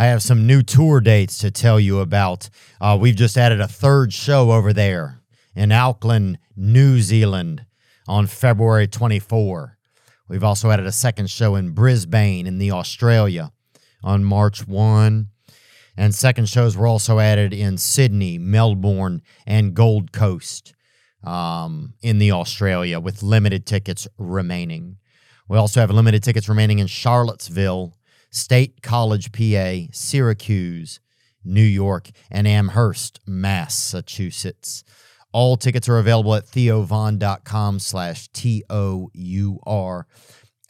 I have some new tour dates to tell you about. Uh, we've just added a third show over there in Auckland, New Zealand on February 24. We've also added a second show in Brisbane in the Australia on March 1. And second shows were also added in Sydney, Melbourne, and Gold Coast um, in the Australia with limited tickets remaining. We also have limited tickets remaining in Charlottesville, State College, PA, Syracuse, New York, and Amherst, Massachusetts. All tickets are available at theovon.com slash T-O-U-R.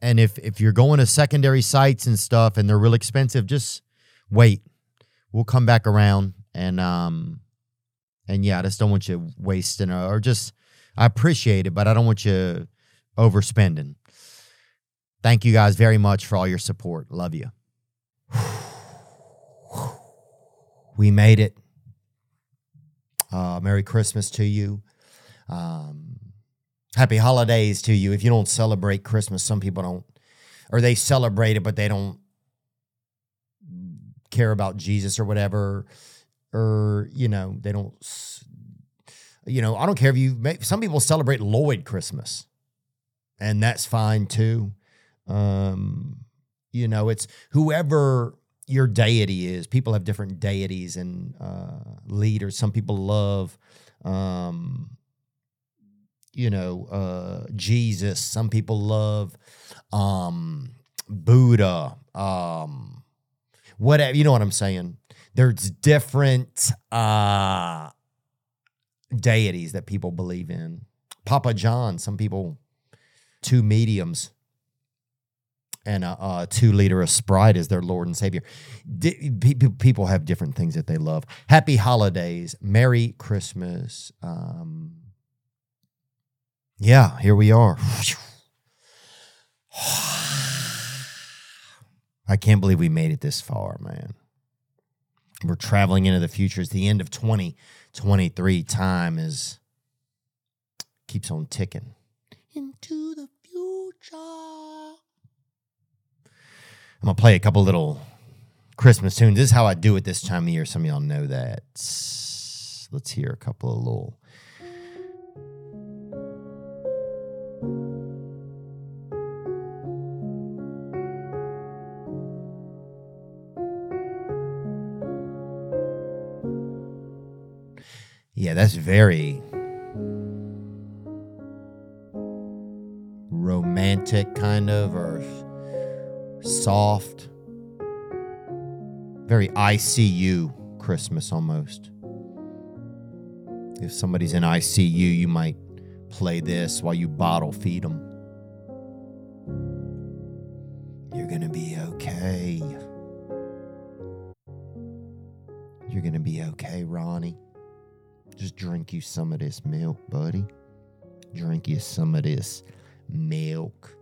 And if, if you're going to secondary sites and stuff and they're real expensive, just wait. We'll come back around and um and yeah, I just don't want you wasting or just I appreciate it, but I don't want you overspending. Thank you guys very much for all your support. Love you. We made it. Uh, Merry Christmas to you. Um, happy holidays to you. If you don't celebrate Christmas, some people don't, or they celebrate it, but they don't care about Jesus or whatever, or, you know, they don't, you know, I don't care if you, some people celebrate Lloyd Christmas, and that's fine too. Um, you know, it's whoever your deity is. People have different deities and uh, leaders. Some people love, um, you know, uh, Jesus. Some people love um, Buddha. Um, whatever. You know what I'm saying? There's different uh, deities that people believe in. Papa John. Some people, two mediums and a, a, two liter of Sprite as their Lord and Savior. D- people have different things that they love. Happy holidays, Merry Christmas. Um, yeah, here we are. I can't believe we made it this far, man. We're traveling into the future. It's the end of 2023. Time is keeps on ticking. Into the future. I'm gonna play a couple little Christmas tunes. This is how I do it this time of year. Some of y'all know that. Let's hear a couple of little. Yeah, that's very romantic, kind of, or soft, very ICU Christmas almost. If somebody's in ICU, you might play this while you bottle feed them. You're going to be okay. You're going to be okay, Ronnie. Just drink you some of this milk, buddy. Drink you some of this milk.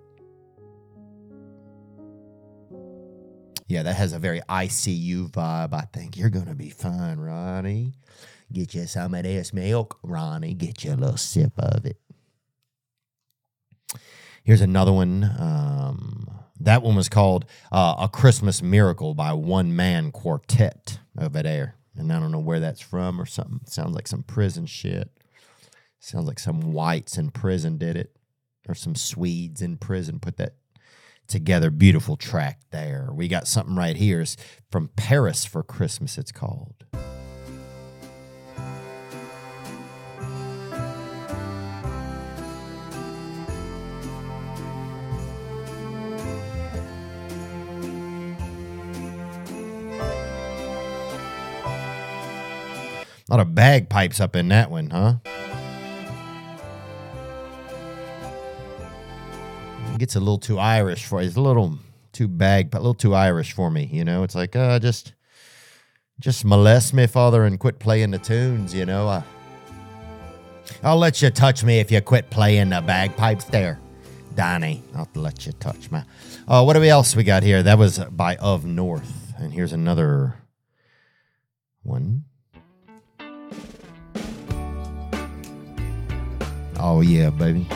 Yeah, that has a very ICU vibe. I think you're to be fine, Ronnie. Get you some of this milk, Ronnie. Get you a little sip of it. Here's another one. Um, that one was called uh, A Christmas Miracle by One Man Quartet over there. And I don't know where that's from or something. Sounds like some prison shit. Sounds like some whites in prison did it, or some Swedes in prison put that together. Beautiful track there. We got something right here. It's from Paris for Christmas, it's called. A lot of bagpipes up in that one, huh? Gets a little too Irish for It's a little too bag, a little too Irish for me. You know, it's like uh, just just molest me, Father, and quit playing the tunes, you know. I, I'll let you touch me if you quit playing the bagpipes there, Donnie. I'll let you touch me. Uh, what do we else we got here? That was by Of North. And here's another one. Oh, yeah, baby.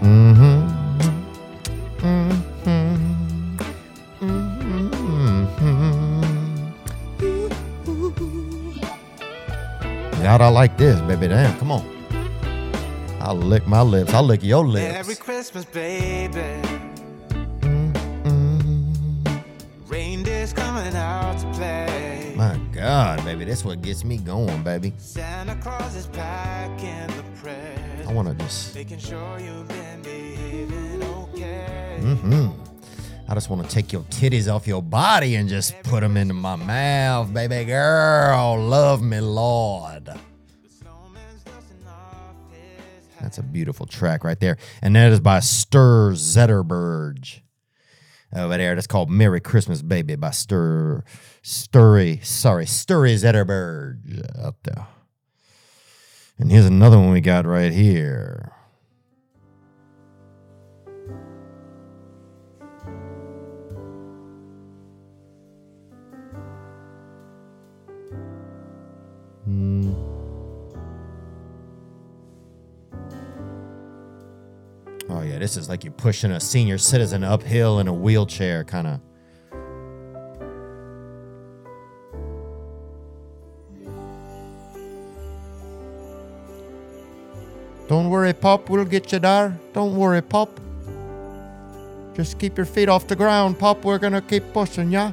Mm-hmm. mm-hmm. mm-hmm. God, I like this, baby. Damn, come on. I'll lick my lips. I'll lick your lips. Every Christmas, baby. Mm-hmm. Reindeer's coming out to play. My God, baby, that's what gets me going, baby. Santa Claus is packing the presents. I want to just, Making sure you've been behaving okay. mm-hmm. I just want to take your titties off your body and just put them into my mouth, baby girl. Love me, Lord. Snowman's dusting off his hat. That's a beautiful track right there. And that is by Stir Zetterberg. Over there. That's called Merry Christmas Baby by Stir Sturry. Sorry, Sturry Zetterberg out there. And here's another one we got right here. Hmm. Oh yeah, this is like you're pushing a senior citizen uphill in a wheelchair, kind of. Don't worry, Pop. We'll get you there. Don't worry, Pop. Just keep your feet off the ground, Pop. We're gonna keep pushing ya.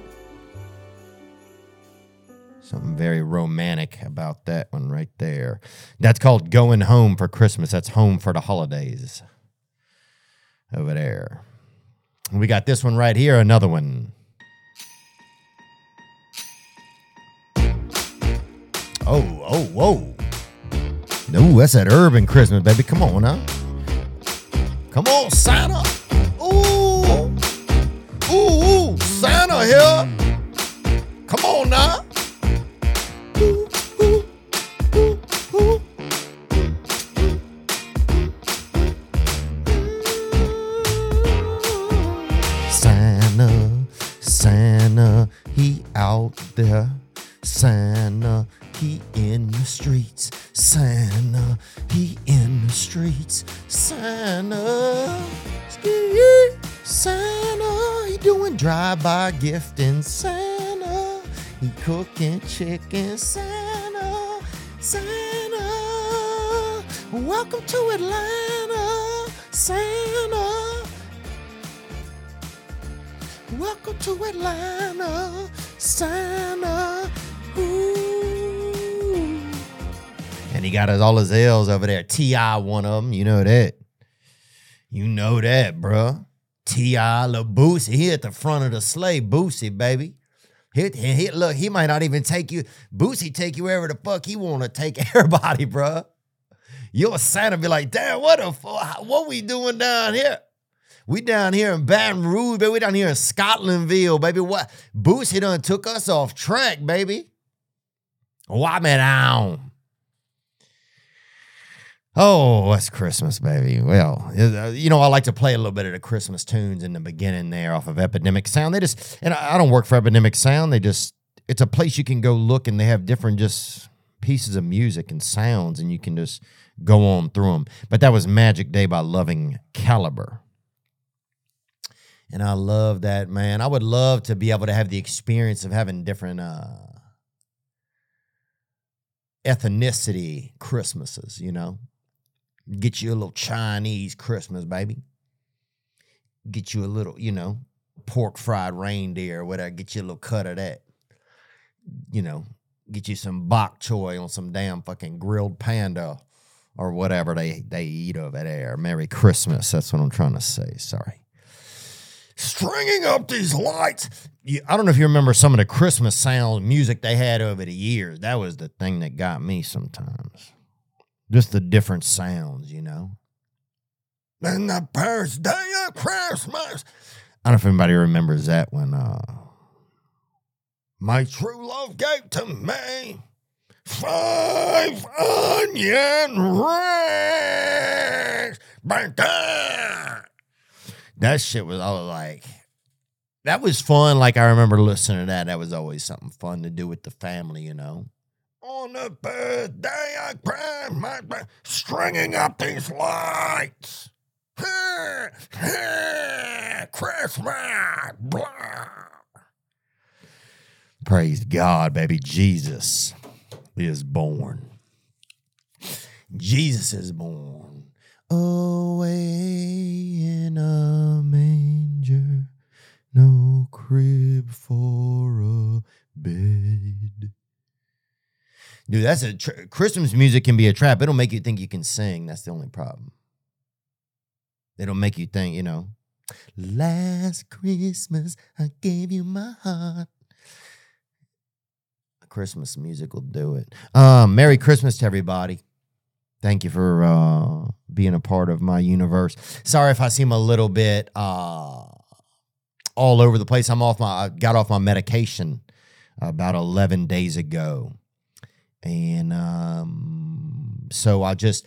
Something very romantic about that one right there. That's called Going Home for Christmas. That's home for the holidays over there. We got this one right here, another one. Oh, oh, whoa. No, that's that urban Christmas, baby. Come on now. Come on, Santa. Ooh. Ooh, ooh, Santa here. Come on now. Drive-by gifting. Santa, he cooking chicken. Santa, Santa, welcome to Atlanta. Santa. Welcome to Atlanta, Santa. And he got his, all his L's over there. T.I. one of them. You know that. You know that, bruh. T.I. Lil Boosie. He at the front of the sleigh. Boosie, baby. He, he, look, he might not even take you. Boosie take you wherever the fuck he want to take everybody, bruh. Your Santa be like, damn, what the fuck? What we doing down here? We down here in Baton Rouge, baby. We down here in Scotlandville, baby. What? Boosie done took us off track, baby. Why me down? Oh, it's Christmas, baby. Well, uh, you know, I like to play a little bit of the Christmas tunes in the beginning there off of Epidemic Sound. They just, and I I don't work for Epidemic Sound. They just, it's a place you can go look and they have different just pieces of music and sounds and you can just go on through them. But that was Magic Day by Loving Caliber. And I love that, man. I would love to be able to have the experience of having different uh, ethnicity Christmases, you know? Get you a little Chinese Christmas, baby. Get you a little, you know, pork fried reindeer or whatever. Get you a little cut of that. You know, get you some bok choy on some damn fucking grilled panda or whatever they, they eat over there. Merry Christmas. That's what I'm trying to say. Sorry stringing up these lights. You, I don't know if you remember some of the Christmas sound music they had over the years. That was the thing that got me sometimes. Just the different sounds, you know. And the first day of Christmas. I don't know if anybody remembers that when uh My true love gave to me five onion rings. That shit was all like, that was fun. Like I remember listening to that. That was always something fun to do with the family, you know. On the birthday, I cried my my- stringing up these lights. Christmas. Blah. Praise God, baby. Jesus is born. Jesus is born. Away in a manger, no crib for a bed. Dude, that's a tra- Christmas music can be a trap. It'll make you think you can sing. That's the only problem. It'll make you think, you know, last Christmas I gave you my heart. Christmas music will do it. Um, Merry Christmas to everybody. Thank you for uh, being a part of my universe. Sorry if I seem a little bit uh, all over the place. I'm off my I got off my medication about 11 days ago. And um, so I just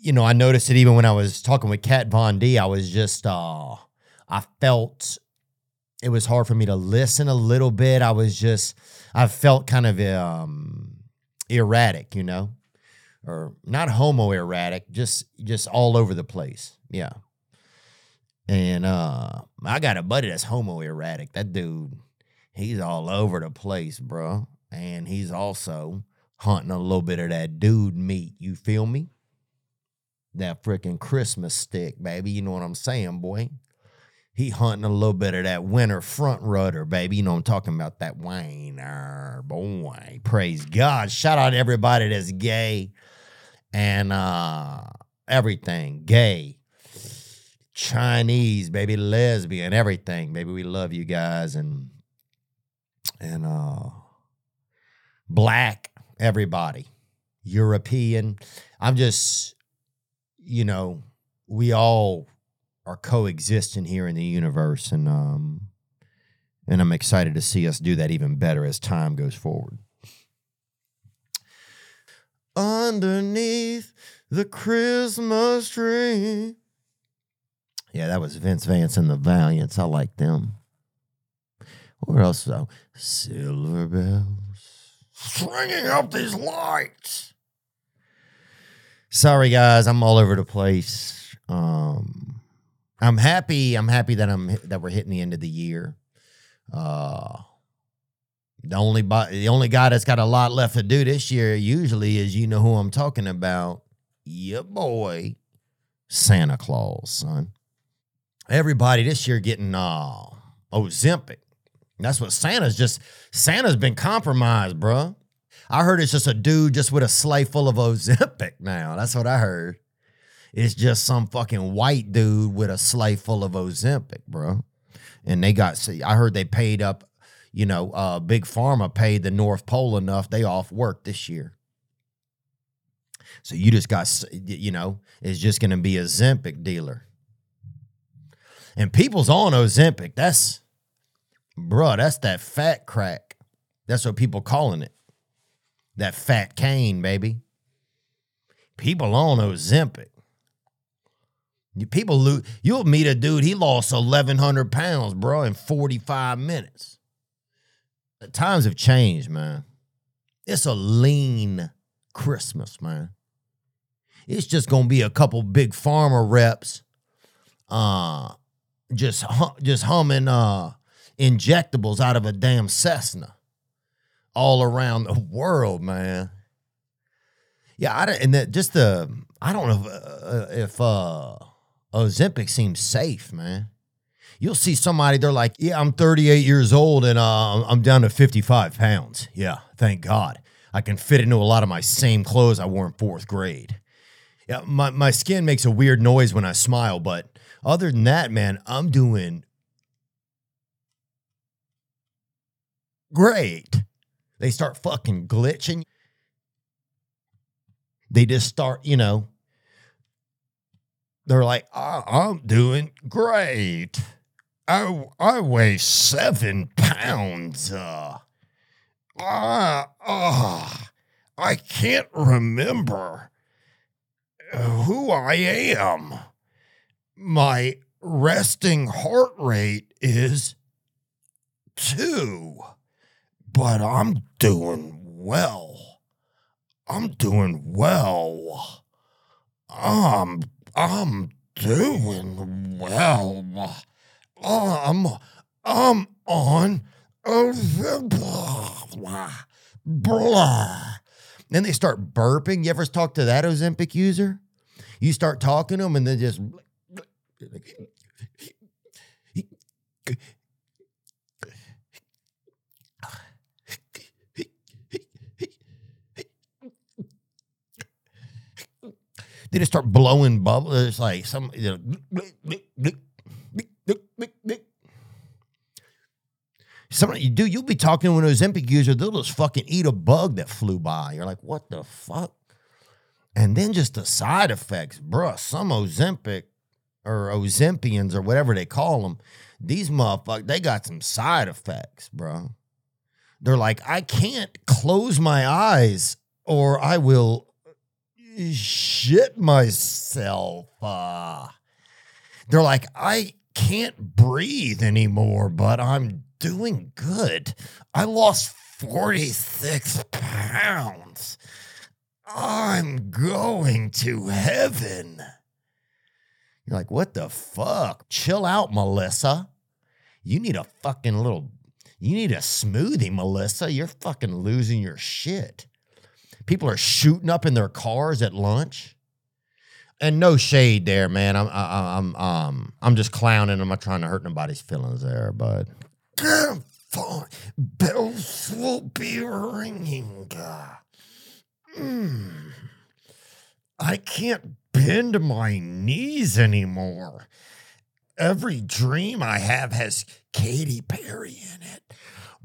you know, I noticed it even when I was talking with Kat Von D. I was just uh I felt it was hard for me to listen a little bit. I was just I felt kind of um erratic, you know, or not homo erratic, just just all over the place. Yeah. And uh I got a buddy that's homo erratic. That dude, he's all over the place, bro. And he's also hunting a little bit of that dude meat. You feel me? That freaking Christmas stick, baby. You know what I'm saying, boy? He hunting a little bit of that winter front rudder, baby. You know I'm talking about that whiner, boy. Praise God. Shout out everybody that's gay and uh everything. Gay. Chinese, baby, lesbian, everything. Baby, we love you guys and and uh black, everybody. European. I'm just you know, we all are coexisting here in the universe and um and I'm excited to see us do that even better as time goes forward. Underneath the Christmas tree. Yeah, that was Vince Vance and the Valiants. I like them. Where else though? Silver bells. Stringing up these lights. Sorry guys, I'm all over the place. Um I'm happy. I'm happy that I'm that we're hitting the end of the year. Uh the only the only guy that's got a lot left to do this year usually is you know who I'm talking about. Yeah, boy. Santa Claus, son. Everybody this year getting uh Ozempic. That's what Santa's just Santa's been compromised, bruh. I heard it's just a dude just with a sleigh full of Ozempic now. That's what I heard. It's just some fucking white dude with a sleigh full of Ozempic, bro. And they got, see, I heard they paid up, you know, uh, Big Pharma paid the North Pole enough. They off work this year. So you just got, you know, it's just going to be a Zempic dealer. And people's on Ozempic. That's, bruh, that's that fat crack. That's what people calling it. That fat cane, baby. People on Ozempic. You people lose. You'll meet a dude. He lost eleven hundred pounds, bro, in forty five minutes. The times have changed, man. It's a lean Christmas, man. It's just gonna be a couple Big Pharma reps, uh, just hum, just humming uh injectables out of a damn Cessna, all around the world, man. Yeah, I and that just the I don't know if, uh, if uh Ozempic seems safe, man. You'll see somebody they're like, "Yeah, I'm 38 years old and uh, I'm down to 55 pounds. Yeah, thank God, I can fit into a lot of my same clothes I wore in fourth grade. Yeah, my my skin makes a weird noise when I smile, but other than that, man, I'm doing great. They start fucking glitching. They just start, you know, they're like, "I- I'm doing great. I, I weigh seven pounds. Uh, Ah, ah, I can't remember who I am. My resting heart rate is two, but I'm doing well. I'm doing well. I'm I'm doing well. I'm I'm on blah blah. Then they start burping. You ever talk to that Ozempic user? You start talking to them and they just they just start blowing bubbles. It's like some, you know, you do. You'll be talking to an Ozempic user. They'll just fucking eat a bug that flew by. You're like, what the fuck? And then just the side effects, bruh. Some Ozempic or Ozempians or whatever they call them, these motherfuckers, they got some side effects, bro. They're like, I can't close my eyes or I will shit myself. Uh, they're like, I can't breathe anymore, but I'm doing good. I lost 46 pounds. I'm going to heaven. You're like, what the fuck? Chill out, Melissa. You need a fucking little, you need a smoothie, Melissa. You're fucking losing your shit. People are shooting up in their cars at lunch. And no shade there, man. I'm I, I'm um I'm just clowning. I'm not trying to hurt nobody's feelings there, but. Bells will be ringing. Mm. I can't bend my knees anymore. Every dream I have has Katy Perry in it,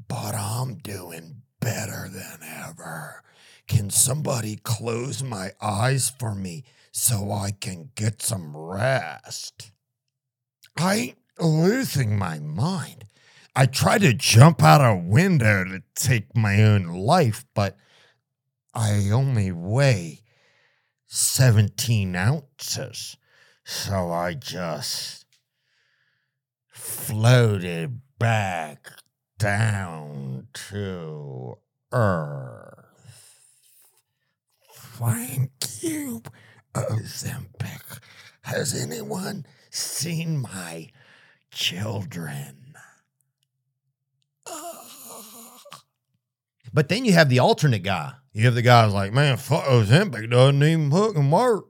but I'm doing better than ever. Can somebody close my eyes for me so I can get some rest? I ain't losing my mind. I try to jump out a window to take my own life, but I only weigh 17 ounces. So I just floated back down to earth. Thank you, Ozempic. Has anyone seen my children? But then you have the alternate guy. You have the guy who's like, man, fuck oh, Ozempic doesn't even fucking work.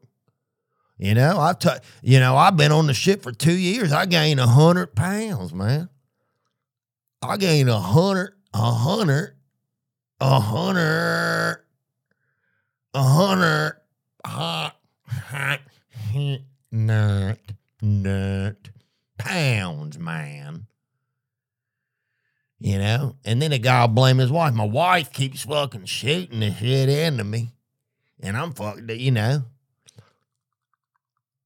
You know, I've t- you know, I've been on the ship for two years. I gained a hundred pounds, man. I gained a hundred, a hundred, a hundred, a hundred, hot, hot, nut, nut, pounds, man. You know, and then the guy blame his wife. My wife keeps fucking shooting the shit into me, and I'm fucked, you know.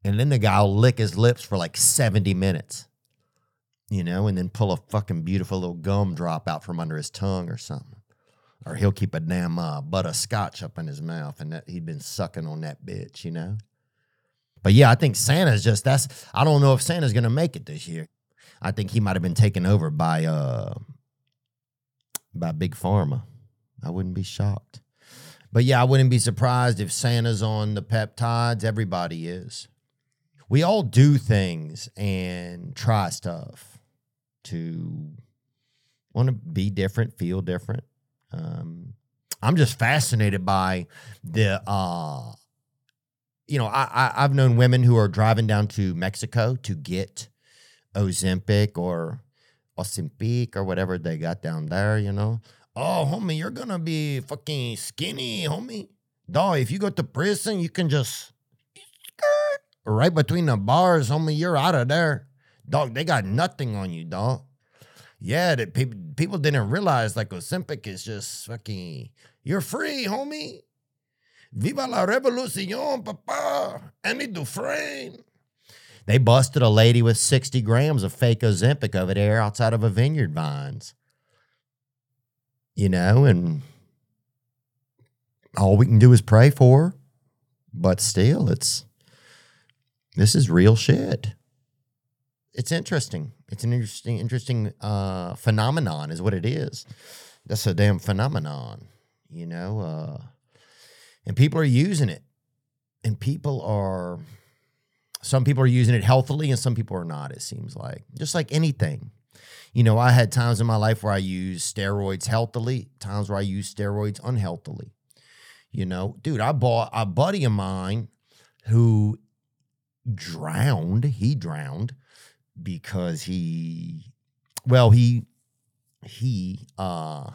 And then the guy will lick his lips for like 70 minutes, you know, and then pull a fucking beautiful little gum drop out from under his tongue or something. Or he'll keep a damn uh, butt of scotch up in his mouth and that he'd been sucking on that bitch, you know? But yeah, I think Santa's just that's I don't know if Santa's gonna make it this year. I think he might have been taken over by uh by Big Pharma. I wouldn't be shocked. But yeah, I wouldn't be surprised if Santa's on the peptides. Everybody is. We all do things and try stuff to want to be different, feel different. Um, I'm just fascinated by the, uh, you know, I, I I've known women who are driving down to Mexico to get Ozempic or Ozempic or whatever they got down there. You know, oh homie, you're gonna be fucking skinny, homie. Dog, if you go to prison, you can just right between the bars, homie. You're out of there, dog. They got nothing on you, dog. Yeah, that people people didn't realize like Ozempic is just fucking. You're free, homie. Viva la revolución, papa. Andy Dufresne. They busted a lady with 60 grams of fake Ozempic over there outside of a vineyard vines. you know, and all we can do is pray for her. But still, it's this is real shit. It's interesting. It's an interesting, interesting uh, phenomenon, is what it is. That's a damn phenomenon, you know. Uh, and people are using it, and people are. Some people are using it healthily, and some people are not. It seems like just like anything. You know, I had times in my life where I used steroids healthily, times where I used steroids unhealthily. You know, dude, I bought a buddy of mine who drowned. He drowned because he, well, he, he, uh,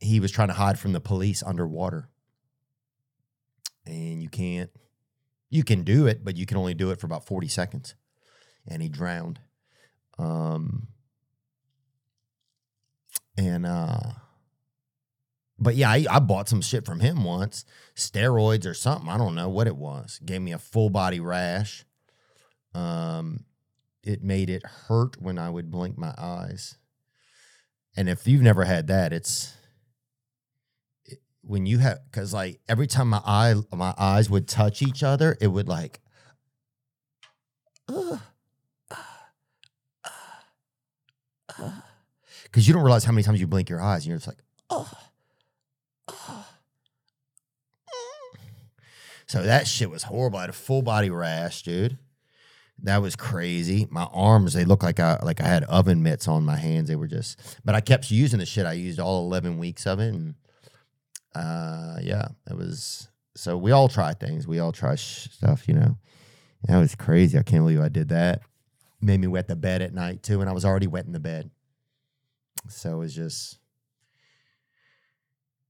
he was trying to hide from the police underwater. And you can't, you can do it, but you can only do it for about 40 seconds. And he drowned. Um, and, uh, but yeah, I, I bought some shit from him once, steroids or something. I don't know what it was. Gave me a full body rash. Um, it made it hurt when I would blink my eyes. And if you've never had that, it's it- when you have because like every time my eye my eyes would touch each other, it would like. Because you don't realize how many times you blink your eyes, and you're just like, oh. So that shit was horrible. I had a full body rash, dude. That was crazy. My arms, they looked like I like I had oven mitts on my hands. They were just but I kept using the shit. I used all 11 weeks of it and uh yeah, it was so we all try things. We all try sh- stuff, you know. That was crazy. I can't believe I did that. Made me wet the bed at night too, and I was already wet in the bed. So it was just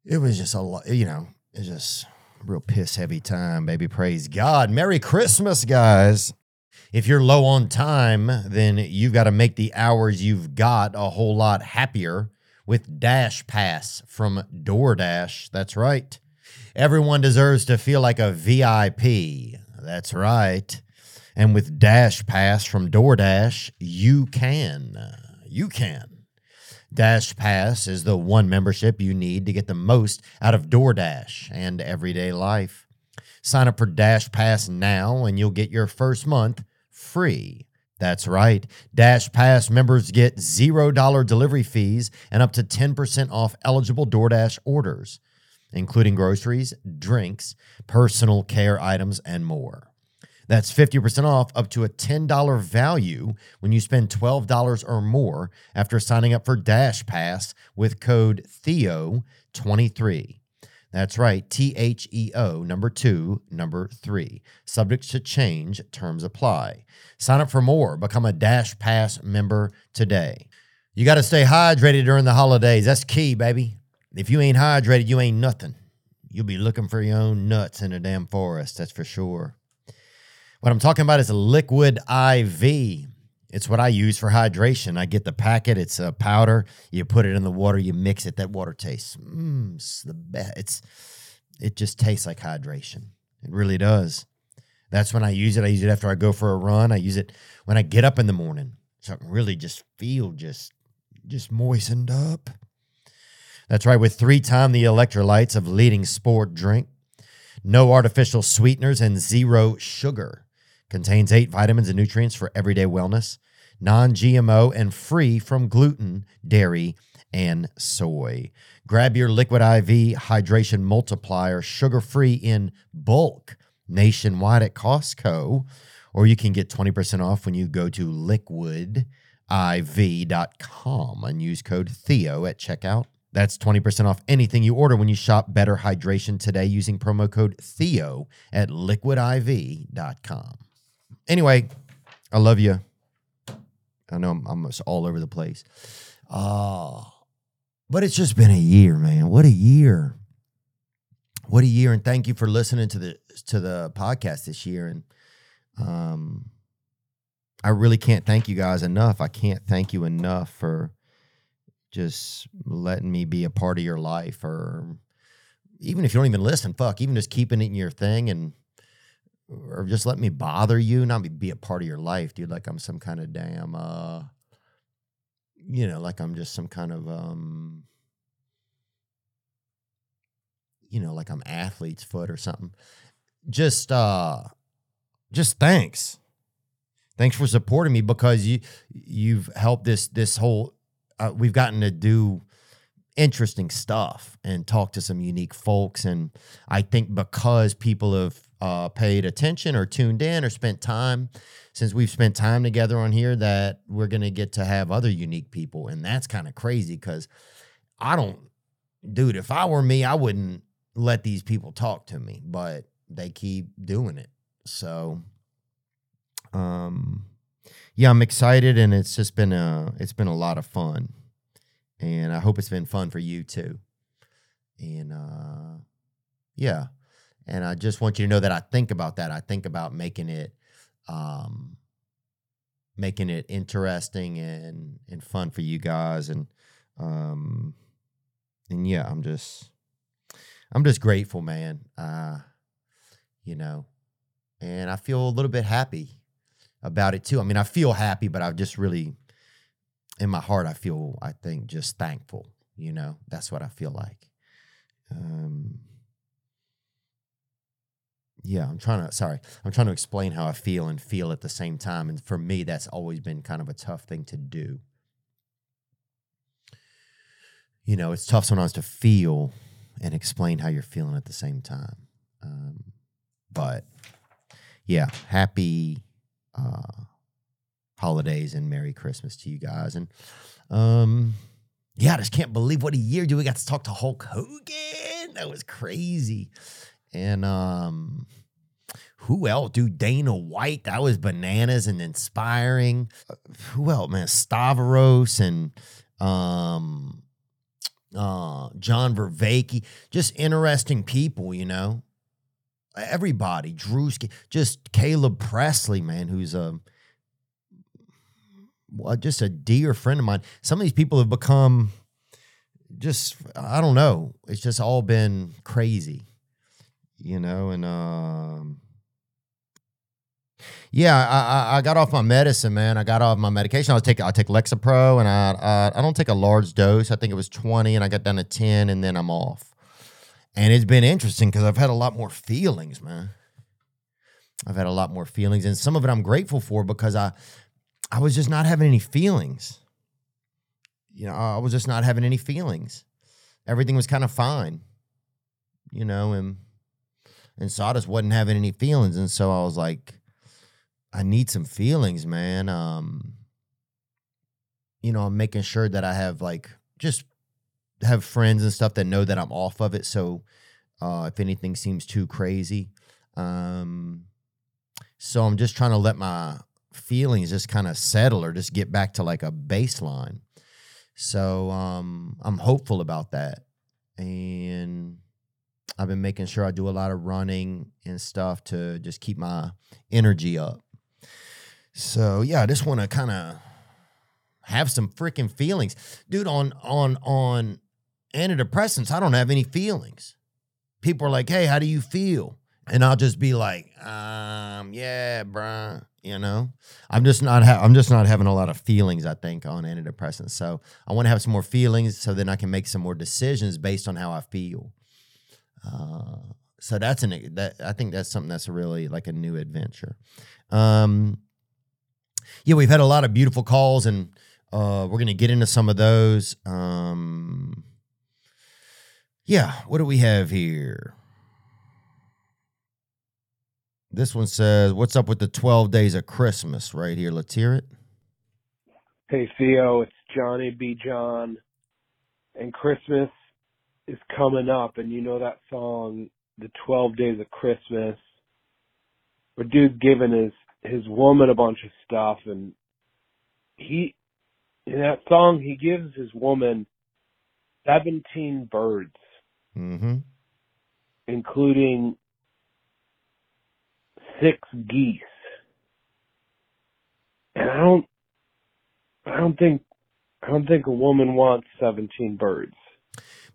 it was just a lot, you know, it was just real piss heavy time, baby. Praise God. Merry Christmas, guys. If you're low on time, then you've got to make the hours you've got a whole lot happier with Dash Pass from DoorDash. That's right. Everyone deserves to feel like a VIP. That's right. And with Dash Pass from DoorDash, you can. You can. Dash Pass is the one membership you need to get the most out of DoorDash and everyday life. Sign up for Dash Pass now and you'll get your first month free. That's right. Dash Pass members get $0 delivery fees and up to 10% off eligible DoorDash orders, including groceries, drinks, personal care items, and more. That's 50% off up to a $10 value when you spend $12 or more after signing up for Dash Pass with code THEO23. That's right, T H E O, number two, number three. Subject to change, terms apply. Sign up for more. Become a Dash Pass member today. You got to stay hydrated during the holidays. That's key, baby. If you ain't hydrated, you ain't nothing. You'll be looking for your own nuts in a damn forest, that's for sure. What I'm talking about is a liquid IV. It's what I use for hydration. I get the packet. It's a powder. You put it in the water. You mix it. That water tastes. Mm, it's the best. It's it just tastes like hydration. It really does. That's when I use it. I use it after I go for a run. I use it when I get up in the morning, so I can really just feel just just moistened up. That's right. With three time the electrolytes of leading sport drink, no artificial sweeteners, and zero sugar. Contains eight vitamins and nutrients for everyday wellness, non GMO, and free from gluten, dairy, and soy. Grab your Liquid IV Hydration Multiplier sugar free in bulk nationwide at Costco, or you can get 20% off when you go to liquidiv.com and use code Theo at checkout. That's 20% off anything you order when you shop Better Hydration today using promo code Theo at liquidiv.com. Anyway, I love you. I know I'm, I'm all over the place. Uh, but it's just been a year, man. What a year. What a year. And thank you for listening to the to the podcast this year. And um I really can't thank you guys enough. I can't thank you enough for just letting me be a part of your life or even if you don't even listen, fuck, even just keeping it in your thing and or just let me bother you, not be, be a part of your life, dude. Like I'm some kind of damn uh you know, like I'm just some kind of um you know, like I'm athlete's foot or something. Just uh just thanks. Thanks for supporting me because you you've helped this this whole uh, we've gotten to do interesting stuff and talk to some unique folks and I think because people have uh, paid attention or tuned in or spent time since we've spent time together on here that we're going to get to have other unique people and that's kind of crazy cuz I don't dude if I were me I wouldn't let these people talk to me but they keep doing it. So um yeah i'm excited and it's just been a it's been a lot of fun and i hope it's been fun for you too. And uh yeah and i just want you to know that i think about that i think about making it um making it interesting and and fun for you guys and um and yeah i'm just i'm just grateful man uh you know and i feel a little bit happy about it too. I mean, I feel happy, but I just really, in my heart, I feel, I think, just thankful. You know, that's what I feel like. Um, yeah, I'm trying to, sorry, I'm trying to explain how I feel and feel at the same time. And for me, that's always been kind of a tough thing to do. You know, it's tough sometimes to feel and explain how you're feeling at the same time. Um, but yeah, happy uh, holidays and Merry Christmas to you guys. And um, yeah, I just can't believe what a year, dude. We got to talk to Hulk Hogan. That was crazy. And um, who else? Dude, Dana White. That was bananas and inspiring. Who else, man? Stavros and um, uh, John Vervaeke. Just interesting people, you know everybody, Drewski, just Caleb Pressley, man, who's a just a dear friend of mine. Some of these people have become just I don't know. It's just all been crazy, you know. And um, yeah, I, I got off my medicine, man. I got off my medication. I was taking I take Lexapro, and I, I I don't take a large dose. I think it was twenty, and I got down to ten, and then I'm off. And it's been interesting because I've had a lot more feelings, man. I've had a lot more feelings, and some of it I'm grateful for because I, I was just not having any feelings. You know, I was just not having any feelings. Everything was kind of fine, you know, and and so I just wasn't having any feelings, and so I was like, I need some feelings, man. Um, you know, I'm making sure that I have like just have friends and stuff that know that I'm off of it. So uh, if anything seems too crazy, um, so I'm just trying to let my feelings just kind of settle or just get back to like a baseline. So um, I'm hopeful about that, and I've been making sure I do a lot of running and stuff to just keep my energy up. So yeah, I just want to kind of have some freaking feelings, dude. On on on antidepressants, I don't have any feelings. People are like, hey, how do you feel? And I'll just be like, um, yeah, bruh. You know, I'm just not. Ha- I'm just not having a lot of feelings. I think on antidepressants. So I want to have some more feelings, so then I can make some more decisions based on how I feel. Uh, so that's an. That I think that's something that's really like a new adventure. Um, yeah, we've had a lot of beautiful calls, and uh, we're gonna get into some of those. Um, yeah, what do we have here? This one says, "What's up with the twelve days of Christmas?" Right here, let's hear it. Hey Theo, it's Johnny B. John, and Christmas is coming up, and you know that song, "The Twelve Days of Christmas," where dude's giving his his woman a bunch of stuff, and he in that song he gives his woman seventeen birds, Mm-hmm. including six geese, and I don't, I don't think, I don't think a woman wants seventeen birds.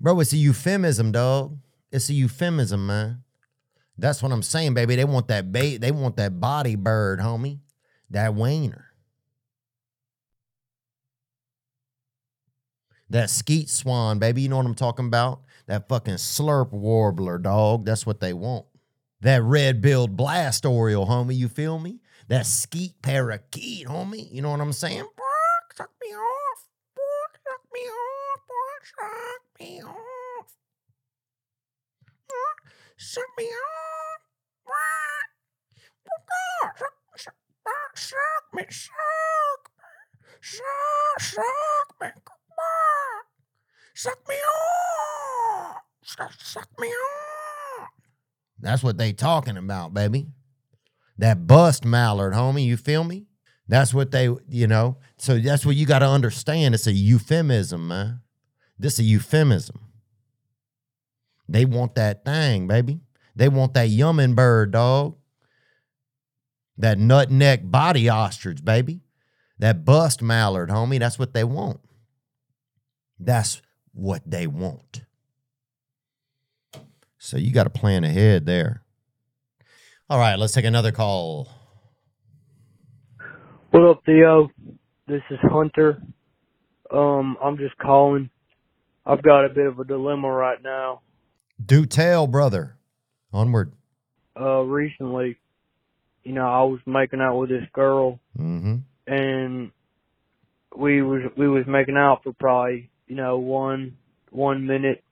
Bro, it's a euphemism, dog. It's a euphemism, man. That's what I'm saying, baby. They want that bait. They want that body bird, homie. That wiener. That skeet swan, baby. You know what I'm talking about? That fucking slurp warbler, dog. That's what they want. That red billed blast oriole, homie. You feel me? That skeet parakeet, homie. You know what I'm saying? Suck me off. Suck me off. Suck me off. Suck me off. Bark, suck, suck, suck me, suck me. Suck, suck me. Bark. Suck me off. Suck, suck me off. That's what they talking about, baby. That bust mallard, homie. You feel me? That's what they, you know. So that's what you got to understand. It's a euphemism, man. This a euphemism. They want that thing, baby. They want that yumming bird, dog. That nut neck body ostrich, baby. That bust mallard, homie. That's what they want. That's what they want. So you got to plan ahead there. All right, let's take another call. What up, Theo? This is Hunter. Um, I'm just calling. I've got a bit of a dilemma right now. Do tell, brother. Onward. Uh, recently, you know, I was making out with this girl, Mm-hmm. and we was we was making out for probably you know one one minute,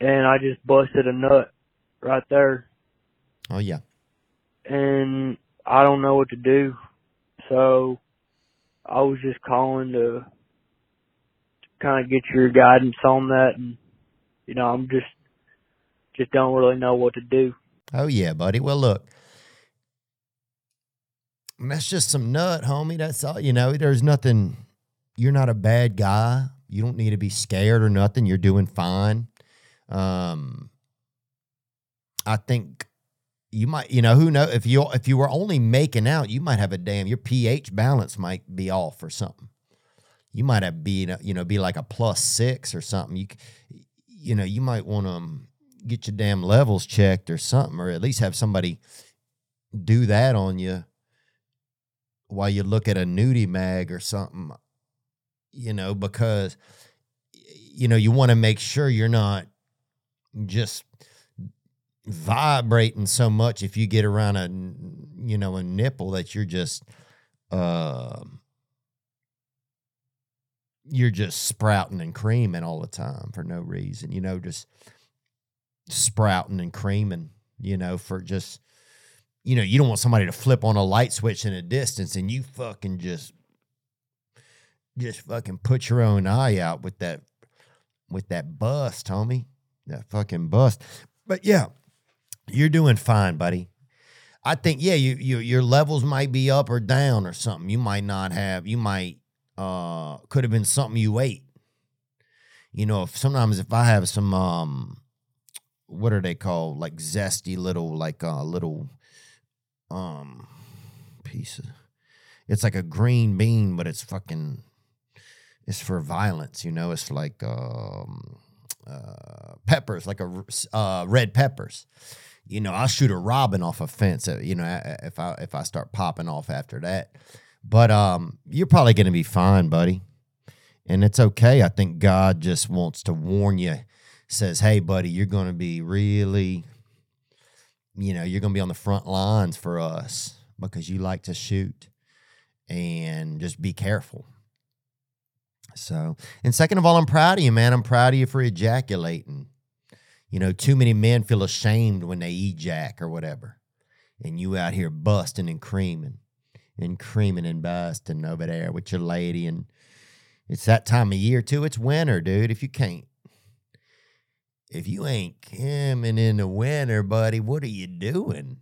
and I just busted a nut right there, Oh yeah. and I don't know what to do. So I was just calling to, to kind of get your guidance on that, and you know, I'm just just don't really know what to do. Oh yeah, buddy. Well, look. That's just some nut, homie. That's all. You know, there's nothing. You're not a bad guy. You don't need to be scared or nothing. You're doing fine. Um, I think you might, you know, who know if you if you were only making out, you might have a damn your pH balance might be off or something. You might have be you know be like a plus six or something. You you know you might want to um, get your damn levels checked or something, or at least have somebody do that on you while you look at a nudie mag or something. You know because you know you want to make sure you're not just vibrating so much if you get around a you know a nipple that you're just um you're just sprouting and creaming all the time for no reason you know just sprouting and creaming you know for just you know you don't want somebody to flip on a light switch in a distance and you fucking just just fucking put your own eye out with that with that bust homie that fucking bust but yeah you're doing fine, buddy. I think yeah, you, you your levels might be up or down or something. You might not have. You might uh could have been something you ate. You know, if sometimes if I have some um what are they called? Like zesty little like uh little um pieces. It's like a green bean, but it's fucking it's for violence, you know. It's like um uh peppers, like a uh red peppers you know, I'll shoot a robin off a fence. uh, You know, if I if I start popping off after that. But um, you're probably going to be fine, buddy, and it's okay. I think God just wants to warn you. Says, "Hey, buddy, you're going to be really, you know, you're going to be on the front lines for us because you like to shoot, and just be careful." So, and second of all, I'm proud of you, man. I'm proud of you for ejaculating. You know, too many men feel ashamed when they ejac or whatever. And you out here busting and creaming and creaming and busting over there with your lady. And it's that time of year too. It's winter, dude. If you can't, if you ain't coming in the winter, buddy, what are you doing?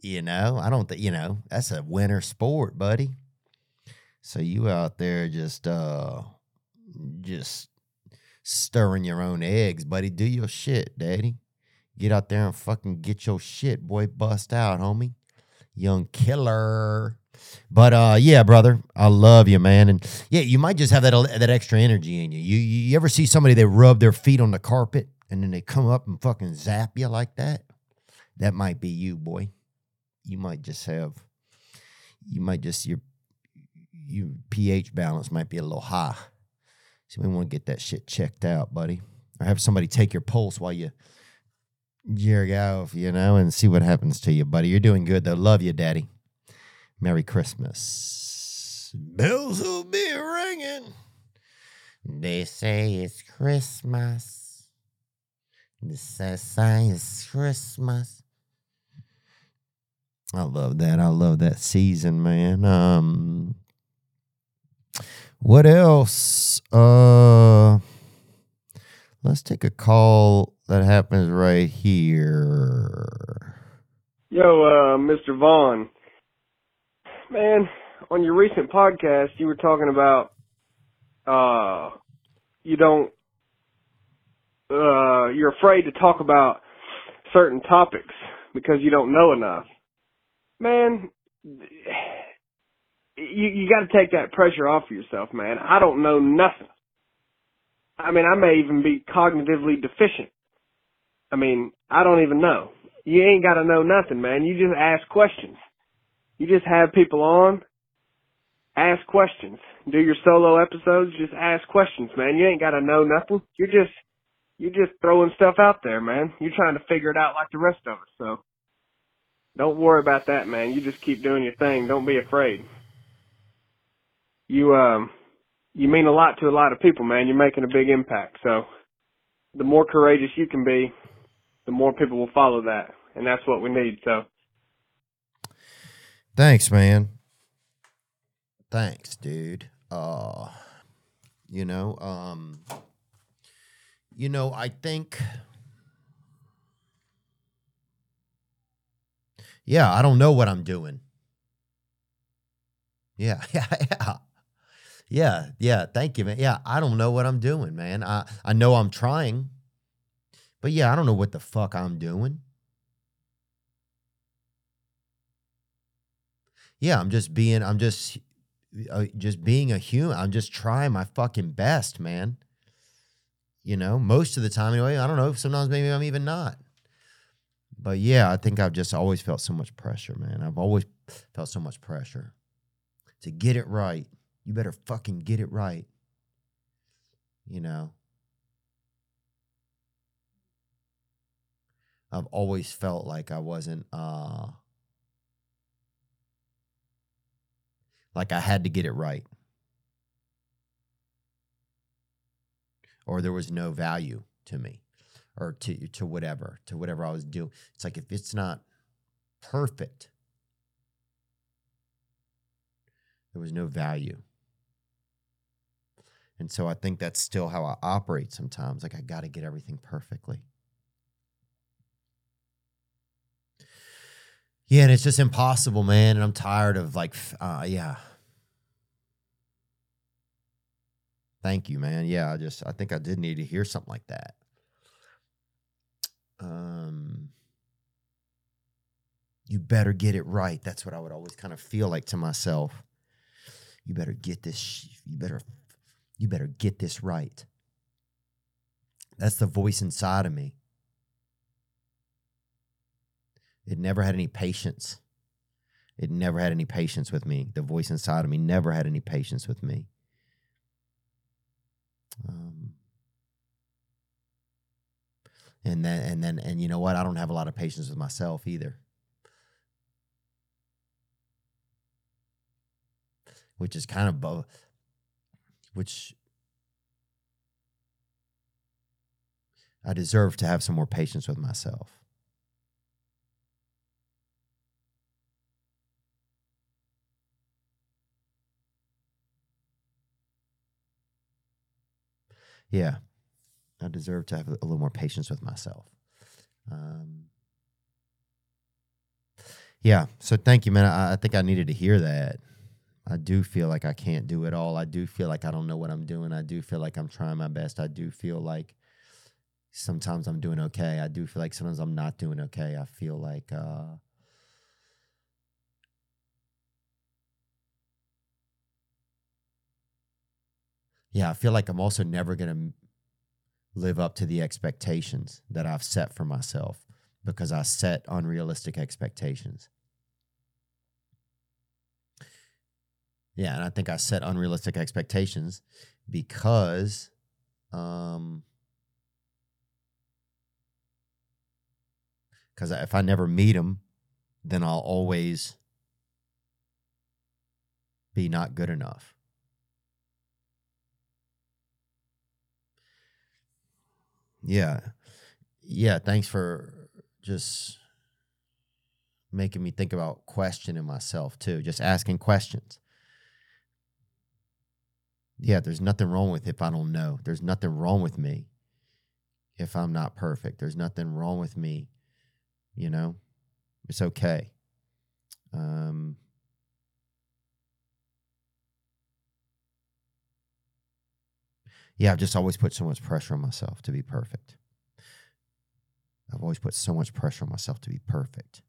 You know, I don't think, you know, that's a winter sport, buddy. So you out there just, uh, just stirring your own eggs, buddy. Do your shit, daddy. Get out there and fucking get your shit, boy. Bust out, homie. Young killer. But uh, yeah, brother, I love you, man. And yeah, you might just have that that extra energy in you. You you ever see somebody that rub their feet on the carpet and then they come up and fucking zap you like that? That might be you, boy. You might just have. You might just your your pH balance might be a little high. So we want to get that shit checked out, buddy. Or have somebody take your pulse while you jerk off, you know, and see what happens to you, buddy. You're doing good though. Love you, Daddy. Merry Christmas. Bells will be ringing. They say it's Christmas. They say it's Christmas. I love that. I love that season, man. Um, what else? Uh, let's take a call that happens right here. Yo, uh, Mr. Von. Man, on your recent podcast, you were talking about, uh, you don't, uh, you're afraid to talk about certain topics because you don't know enough. Man, you, you gotta take that pressure off of yourself, man. I don't know nothing. I mean, I may even be cognitively deficient. I mean, I don't even know. You ain't gotta know nothing, man. You just ask questions. You just have people on, ask questions. Do your solo episodes, just ask questions, man. You ain't gotta know nothing. You're just, you're just throwing stuff out there, man. You're trying to figure it out like the rest of us, so. Don't worry about that, man. You just keep doing your thing. Don't be afraid. You, um, you mean a lot to a lot of people, man. You're making a big impact, so. The more courageous you can be, the more people will follow that. And that's what we need, so. Thanks, man. Thanks, dude. Uh you know, um you know, I think Yeah, I don't know what I'm doing. Yeah, yeah, yeah. Yeah, yeah, thank you, man. Yeah, I don't know what I'm doing, man. I I know I'm trying. But yeah, I don't know what the fuck I'm doing. yeah, I'm just being, I'm just, uh, just being a human. I'm just trying my fucking best, man. You know, most of the time, anyway. I don't know. Sometimes maybe I'm even not. But yeah, I think I've just always felt so much pressure, man. I've always felt so much pressure to get it right. You better fucking get it right. You know, I've always felt like I wasn't, uh, like I had to get it right. Or there was no value to me or to to whatever, to whatever I was doing. It's like if it's not perfect, there was no value. And so I think that's still how I operate sometimes. Like I got to get everything perfectly. Yeah, and it's just impossible, man. And I'm tired of like, uh, yeah. Thank you, man. Yeah, I just, I think I did need to hear something like that. Um, you better get it right. That's what I would always kind of feel like to myself. You better get this. You better, you better get this right. That's the voice inside of me. It never had any patience. It never had any patience with me. The voice inside of me never had any patience with me. Um, and then, and then, and you know what? I don't have a lot of patience with myself either. Which is kind of both, which I deserve to have some more patience with myself. Yeah, I deserve to have a little more patience with myself. Um, yeah, so thank you, man. I, I think I needed to hear that. I do feel like I can't do it all. I do feel like I don't know what I'm doing. I do feel like I'm trying my best. I do feel like sometimes I'm doing okay. I do feel like sometimes I'm not doing okay. I feel like uh, yeah, I feel like I'm also never going to live up to the expectations that I've set for myself because I set unrealistic expectations. Yeah, and I think I set unrealistic expectations because um because if I never meet them, then I'll always be not good enough. Yeah. Yeah, thanks for just making me think about questioning myself too, just asking questions. Yeah, there's nothing wrong with if I don't know. There's nothing wrong with me if I'm not perfect. There's nothing wrong with me, you know? It's okay. Um Yeah, I've just always put so much pressure on myself to be perfect. I've always put so much pressure on myself to be perfect.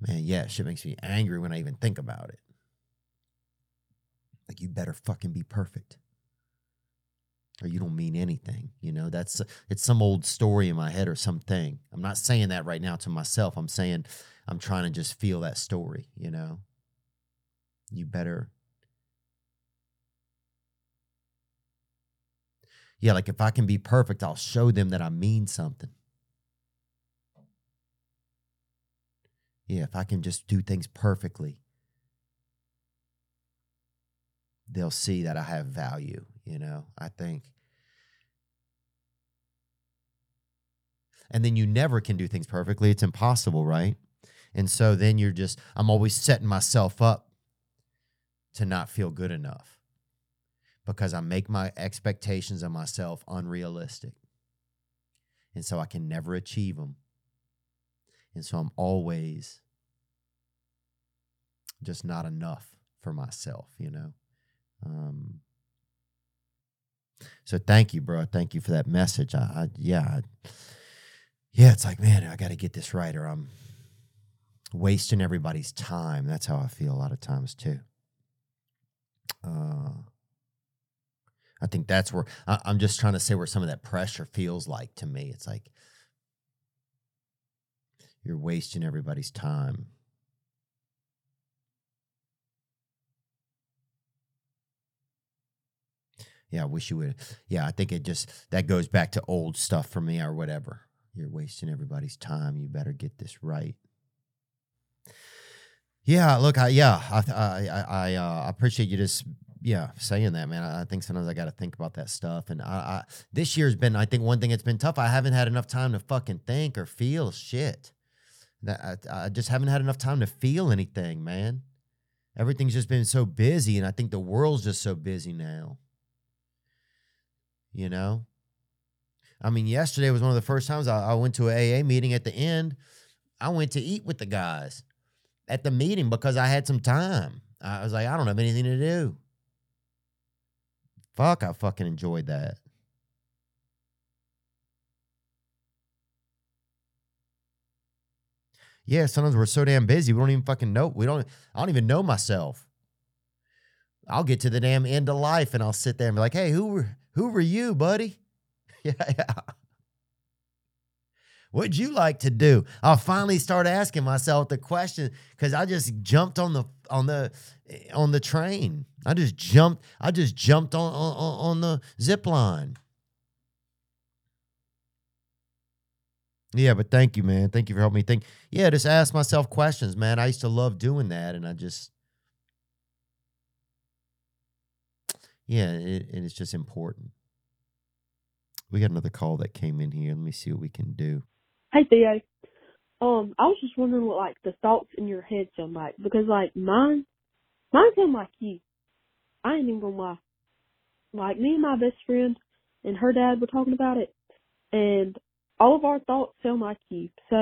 Man, yeah, shit makes me angry when I even think about it. Like you better fucking be perfect. Or you don't mean anything. You know, that's it's some old story in my head or something. I'm not saying that right now to myself. I'm saying I'm trying to just feel that story, you know. You better Yeah, like if I can be perfect, I'll show them that I mean something. Yeah, if I can just do things perfectly, they'll see that I have value, you know, I think. And then you never can do things perfectly. It's impossible, right? And so then you're just, I'm always setting myself up to not feel good enough because I make my expectations of myself unrealistic. And so I can never achieve them. And so I'm always just not enough for myself, you know? Um, so thank you, bro. Thank you for that message. I, I yeah, I, yeah. It's like, man, I got to get this right, or I'm wasting everybody's time. That's how I feel a lot of times too. Uh, I think that's where I, I'm just trying to say where some of that pressure feels like to me. It's like you're wasting everybody's time. Yeah, I wish you would. Yeah, I think it just that goes back to old stuff for me or whatever. You're wasting everybody's time. You better get this right. Yeah, look, I yeah, I I I, uh, appreciate you just yeah saying that, man. I, I think sometimes I got to think about that stuff, and I, I this year's been I think one thing that's been tough. I haven't had enough time to fucking think or feel shit. That I just haven't had enough time to feel anything, man. Everything's just been so busy, and I think the world's just so busy now. You know, I mean, yesterday was one of the first times I, I went to an AA meeting. At the end, I went to eat with the guys at the meeting because I had some time. I was like, I don't have anything to do. Fuck, I fucking enjoyed that. Yeah, sometimes we're so damn busy, we don't even fucking know. We don't. I don't even know myself. I'll get to the damn end of life, and I'll sit there and be like, "Hey, who were who were you, buddy? yeah, yeah. What'd you like to do? I'll finally start asking myself the question because I just jumped on the on the eh, on the train. I just jumped. I just jumped on on, on the zip line. Yeah, but thank you, man. Thank you for helping me think. Yeah, just ask myself questions, man. I used to love doing that, and I just, yeah, it, and it's just important. We got another call that came in here. Let me see what we can do. Hey Theo. Um, I was just wondering what like the thoughts in your head sound like because like mine, mine sound like you. I ain't even gonna lie. Like me and my best friend and her dad were talking about it, and all of our thoughts sound like you. So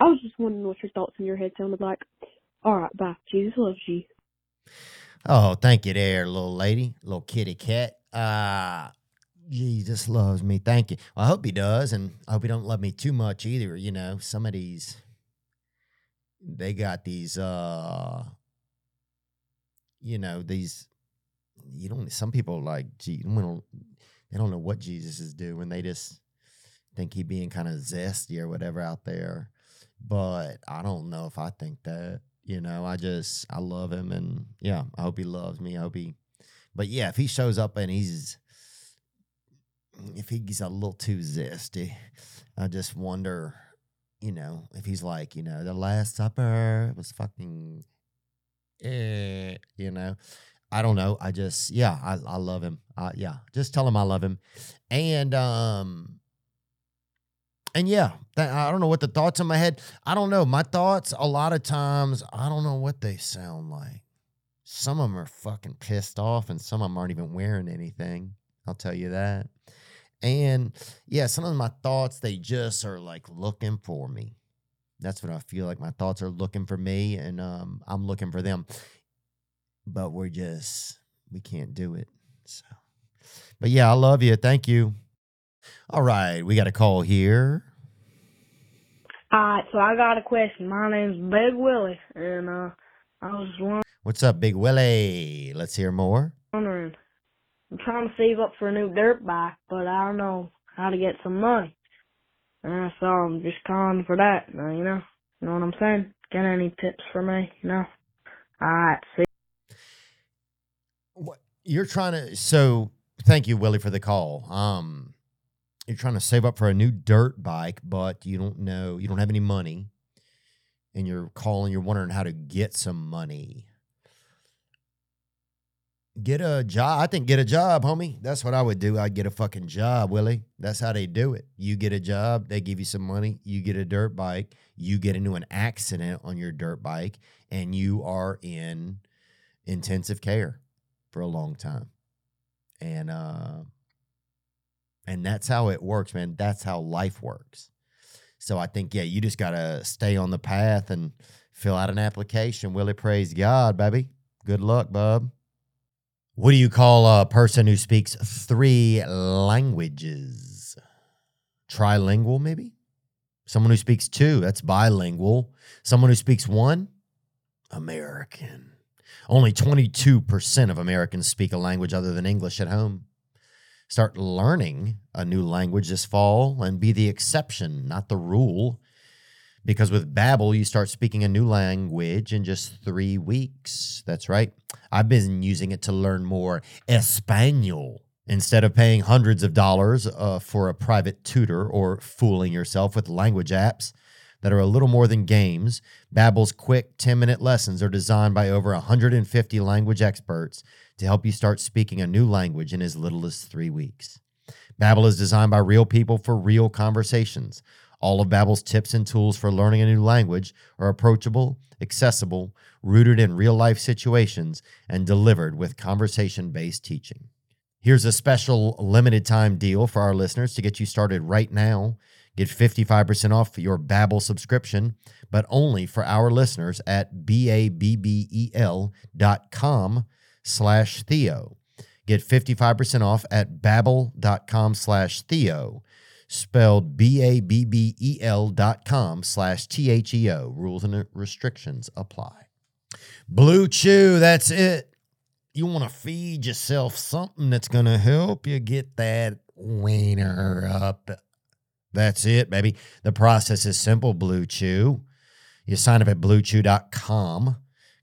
I was just wondering what your thoughts in your head sounded like. All right, bye. Jesus loves you. Oh, thank you there, little lady, little kitty cat. Uh Jesus loves me. Thank you. Well, I hope he does, and I hope he don't love me too much either. You know, some of these they got these uh you know, these you don't some people like gee we don't they don't know what Jesus is doing. They just think he being kind of zesty or whatever out there. But I don't know if I think that. You know, I just I love him and yeah, I hope he loves me. I hope he but yeah, if he shows up and he's if he's a little too zesty, I just wonder, you know, if he's like, you know, the Last Supper was fucking, eh, you know, I don't know. I just, yeah, I, I love him. Uh, yeah, just tell him I love him, and um, and yeah, I don't know what the thoughts in my head. I don't know my thoughts. A lot of times, I don't know what they sound like. Some of them are fucking pissed off, and some of them aren't even wearing anything. I'll tell you that. And yeah, some of my thoughts, they just are like looking for me. That's what I feel like. My thoughts are looking for me, and um, I'm looking for them. But we're just, we can't do it. So, but yeah, I love you. Thank you. All right, we got a call here. Alright, so I got a question. My name's Big Willie, and uh, I was wondering. What's up, Big Willie? Let's hear more. wondering. I'm trying to save up for a new dirt bike, but I don't know how to get some money. And so I'm just calling for that. You know, you know what I'm saying? Get any tips for me? You know? Alright, see. What you're trying to? So, thank you, Willie, for the call. Um, you're trying to save up for a new dirt bike, but you don't know, you don't have any money, and you're calling. You're wondering how to get some money. Get a job. I think get a job, homie. That's what I would do. I'd get a fucking job, Willie. That's how they do it. You get a job, they give you some money, you get a dirt bike, you get into an accident on your dirt bike, and you are in intensive care for a long time. And uh and that's how it works, man. That's how life works. So I think, yeah, you just gotta stay on the path and fill out an application. Willie, praise God, baby. Good luck, bub. What do you call a person who speaks three languages? Trilingual, maybe? Someone who speaks two, that's bilingual. Someone who speaks one, American. Only 22% of Americans speak a language other than English at home. Start learning a new language this fall and be the exception, not the rule. Because with Babbel, you start speaking a new language in just three weeks. That's right. I've been using it to learn more Espanol instead of paying hundreds of dollars uh, for a private tutor or fooling yourself with language apps that are a little more than games. Babbel's quick 10-minute lessons are designed by over 150 language experts to help you start speaking a new language in as little as 3 weeks. Babbel is designed by real people for real conversations. All of Babbel's tips and tools for learning a new language are approachable, accessible, rooted in real-life situations, and delivered with conversation-based teaching. Here's a special limited time deal for our listeners to get you started right now. Get 55% off your Babbel subscription, but only for our listeners at B-A-B-B-E-L dot com slash Theo. Get 55% off at babbel.com slash Theo, spelled B-A-B-B-E-L dot com slash T-H-E-O. Rules and restrictions apply. Blue Chew, that's it. You want to feed yourself something that's going to help you get that wiener up. That's it, baby. The process is simple, Blue Chew. You sign up at bluechew.com,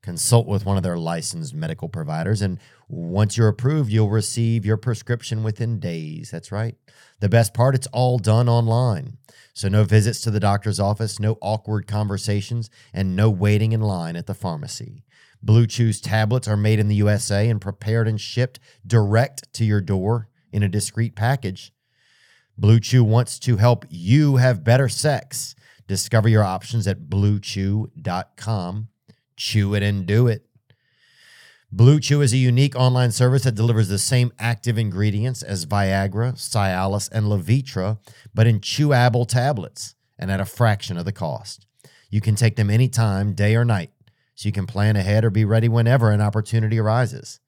consult with one of their licensed medical providers, and once you're approved, you'll receive your prescription within days. That's right. The best part, it's all done online. So, no visits to the doctor's office, no awkward conversations, and no waiting in line at the pharmacy. Blue Chew's tablets are made in the USA and prepared and shipped direct to your door in a discreet package. Blue Chew wants to help you have better sex. Discover your options at bluechew.com. Chew it and do it. Blue Chew is a unique online service that delivers the same active ingredients as Viagra, Cialis, and Levitra, but in chewable tablets and at a fraction of the cost. You can take them anytime, day or night, so you can plan ahead or be ready whenever an opportunity arises.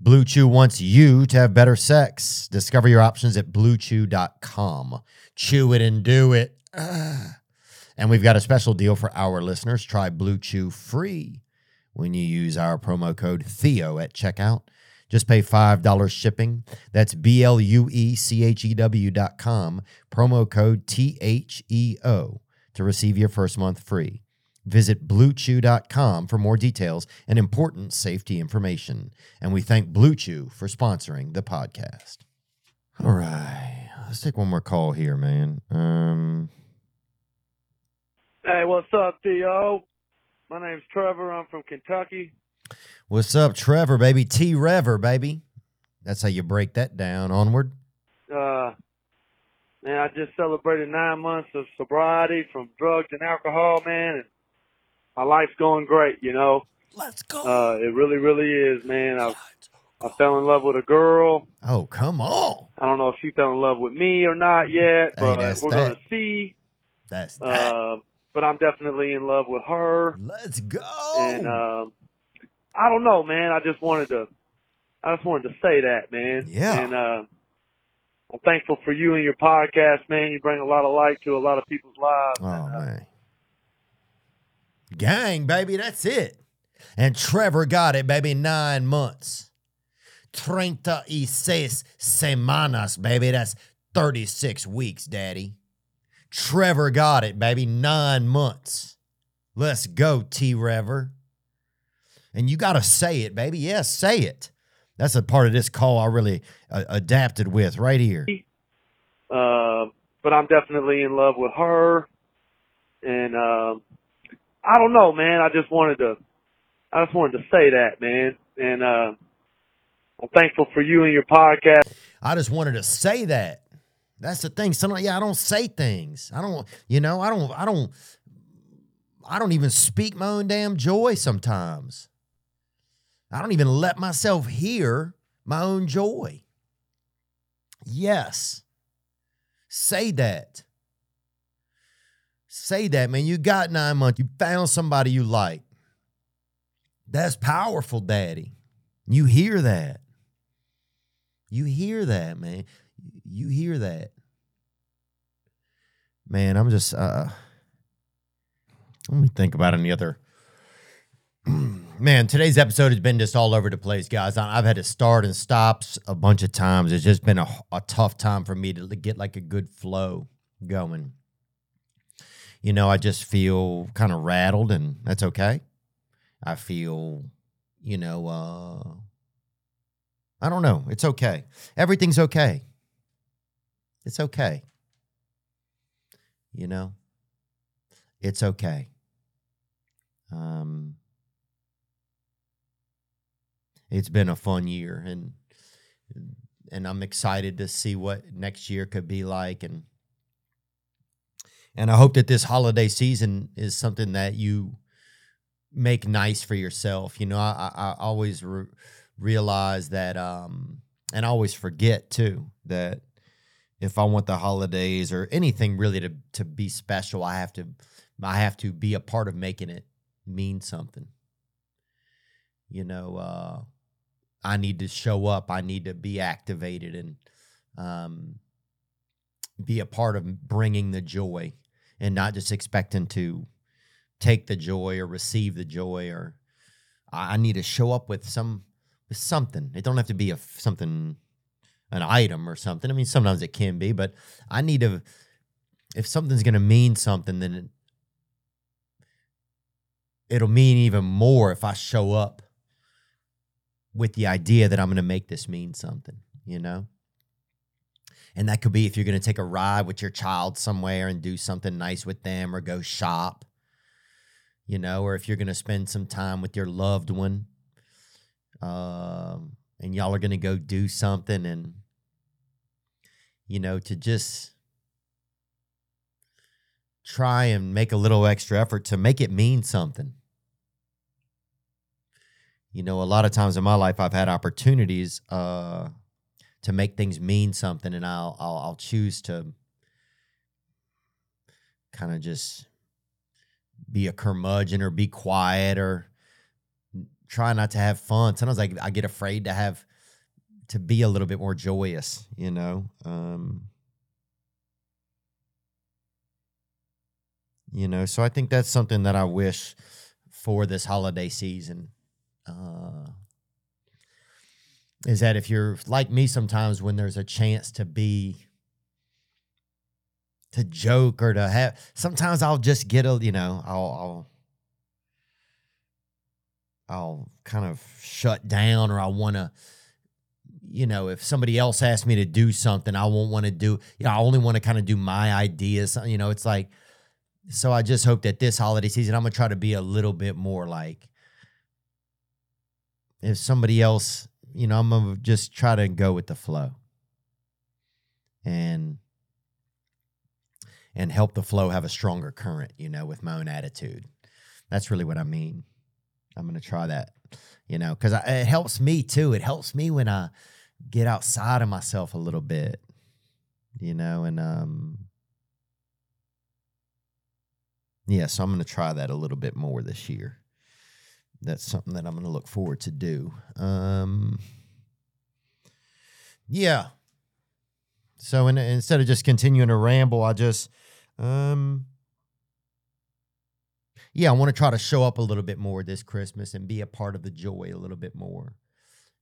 Blue Chew wants you to have better sex. Discover your options at bluechew.com. Chew it and do it. Ah. And we've got a special deal for our listeners. Try Blue Chew free when you use our promo code Theo at checkout. Just pay $5 shipping. That's B L U E C H E W dot com, promo code T H E O to receive your first month free. Visit bluechew.com for more details and important safety information. And we thank Blue Chew for sponsoring the podcast. All right. Let's take one more call here, man. Um, Hey, what's up, Theo? My name's Trevor. I'm from Kentucky. what's up, Trevor, baby? T Rever, baby. That's how you break that down. Onward. Uh, man, I just celebrated nine months of sobriety from drugs and alcohol, man, and my life's going great. You know, Let's go. uh, it really, really is, man. I I fell in love with a girl. oh, come on. I don't know if she fell in love with me or not yet, Hey, but that's we're that. gonna see. That's that. Uh, but I'm definitely in love with her. Let's go. and um, I don't know, man. I just wanted to, I just wanted to say that, man. Yeah. And uh, I'm thankful for you and your podcast, man. You bring a lot of light to a lot of people's lives. Oh man. Gang, baby, that's it. And Trevor got it, baby, nine months. Treinta y seis semanas, baby. That's 36 weeks, daddy. Trevor got it, baby, nine months. Let's go, T Rever. And you got to say it, baby. Yes, say it. That's a part of this call I really uh, adapted with right here. Uh, but I'm definitely in love with her, and um, I don't know, man. I just wanted to, I just wanted to say that, man. And uh, I'm thankful for you and your podcast. I just wanted to say that. That's the thing. Sometimes, yeah, I don't say things. I don't, you know, I don't, I don't, I don't even speak my own damn joy sometimes. I don't even let myself hear my own joy. Yes. Say that. Say that, man. You got nine months. You found somebody you like. That's powerful, daddy. You hear that. You hear that, man. You hear that. Man, I'm just uh let me think about any other Man, today's episode has been just all over the place, guys. I've had to start and stops a bunch of times. It's just been a, a tough time for me to get like a good flow going. You know, I just feel kind of rattled, and that's okay. I feel, you know, uh, I don't know. It's okay. Everything's okay. It's okay. You know, it's okay. Um, it's been a fun year, and and I'm excited to see what next year could be like, and and I hope that this holiday season is something that you make nice for yourself. You know, I, I, always re- realize that, um, and I always forget too that if I want the holidays or anything really to to be special, I have to I have to be a part of making it mean something. You know, uh, I need to show up. I need to be activated and um, be a part of bringing the joy, and not just expecting to take the joy or receive the joy. Or I need to show up with some with something. It don't have to be a something an item or something. I mean, sometimes it can be, but I need to. If something's going to mean something, then it, it'll mean even more if I show up with the idea that I'm going to make this mean something, you know? And that could be if you're going to take a ride with your child somewhere and do something nice with them or go shop, you know, or if you're going to spend some time with your loved one um, and y'all are going to go do something and, you know, to just try and make a little extra effort to make it mean something. You know, a lot of times in my life, I've had opportunities uh, to make things mean something, and I'll I'll, I'll choose to kind of just be a curmudgeon or be quiet or try not to have fun. Sometimes I, I get afraid to have to be a little bit more joyous, you know. Um, you know, so I think that's something that I wish for this holiday season. Uh, is that if you're like me sometimes when there's a chance to be to joke or to have sometimes I'll just get a you know I'll I'll I'll kind of shut down or I want to you know if somebody else asks me to do something I won't want to do you know I only want to kind of do my ideas uh, you know it's like so I just hope that this holiday season I'm going to try to be a little bit more like if somebody else you know I'm going to just try to go with the flow and and help the flow have a stronger current, you know, with my own attitude. That's really what I mean. I'm going to try that, you know, because it helps me too. It helps me when I get outside of myself a little bit, you know, and, um, yeah, so I'm going to try that a little bit more this year. That's something that I'm going to look forward to do. Um, yeah. So in, instead of just continuing to ramble, I just, um, yeah, I want to try to show up a little bit more this Christmas and be a part of the joy a little bit more.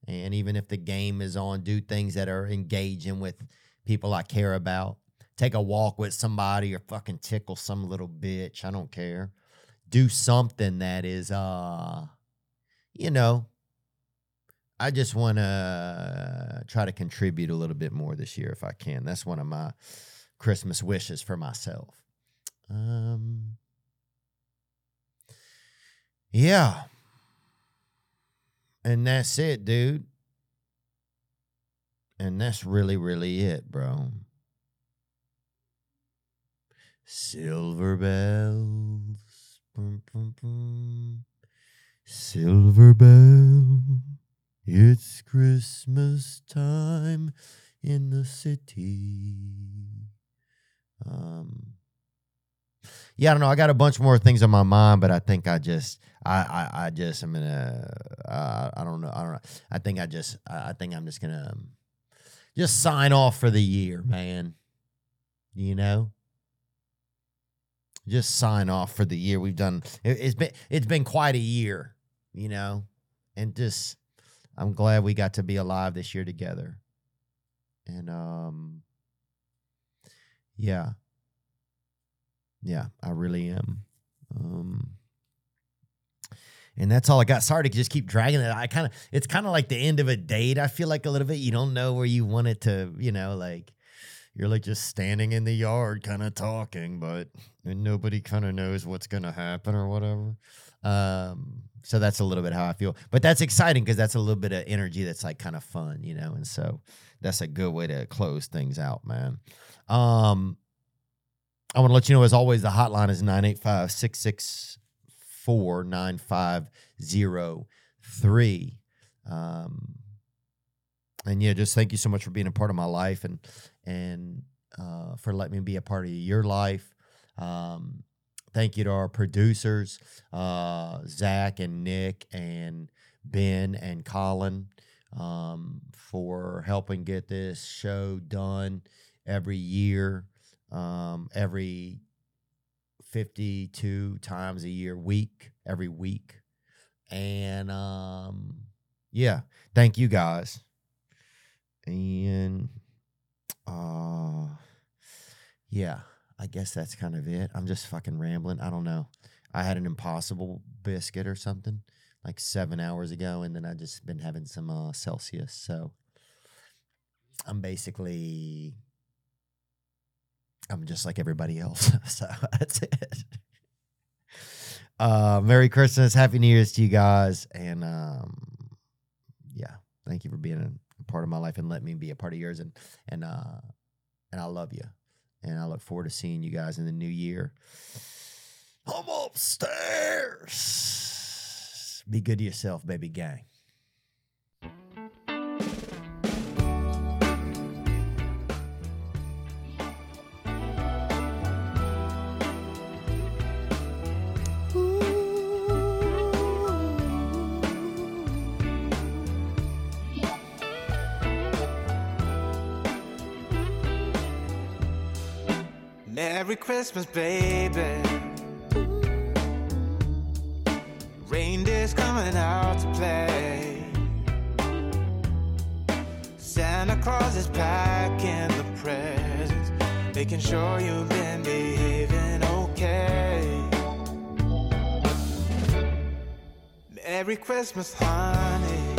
And even if the game is on, do things that are engaging with people I care about. Take a walk with somebody or fucking tickle some little bitch. I don't care. Do something that is, uh, you know, I just want to try to contribute a little bit more this year if I can. That's one of my Christmas wishes for myself. Um, yeah. And that's it, dude. And that's really, really it, bro. Silver bells. Boom, boom, boom. Silver bell. It's Christmas time in the city. Um, yeah, I don't know. I got a bunch more things on my mind, but I think I just, I, I, I just, I'm gonna, uh, I don't know, I don't know. I think I just, I think I'm just gonna, um, just sign off for the year, man. You know, just sign off for the year. We've done. It, it's been, it's been quite a year, you know, and just, I'm glad we got to be alive this year together. And um, yeah. Yeah, I really am. Um, and that's all I got. Sorry to just keep dragging it. I kind of, it's kind of like the end of a date. I feel like a little bit. You don't know where you want it to, you know, like you're like just standing in the yard, kind of talking, but nobody kind of knows what's gonna happen or whatever. Um, so that's a little bit how I feel. But that's exciting because that's a little bit of energy that's like kind of fun, you know. And so that's a good way to close things out, man. Um, I want to let you know, as always, the hotline is 985 664 9503. Um, and yeah, just thank you so much for being a part of my life and, and, uh, for letting me be a part of your life. Um, thank you to our producers, uh, Zach and Nick and Ben and Colin, um, for helping get this show done every year um, every 52 times a year, week, every week. And um, yeah, thank you guys. And uh, yeah, I guess that's kind of it. I'm just fucking rambling. I don't know. I had an impossible biscuit or something like seven hours ago, and then I just been having some uh, Celsius. So I'm basically I'm just like everybody else. so that's it. Uh, Merry Christmas, Happy New Year's to you guys, and um, yeah, thank you for being a part of my life and let me be a part of yours, and and uh, and I love you, and I look forward to seeing you guys in the new year. I'm upstairs. Be good to yourself, baby gang. Christmas, baby. Reindeer's coming out to play. Santa Claus is packing the presents, making sure you've been behaving okay. Merry Christmas, honey.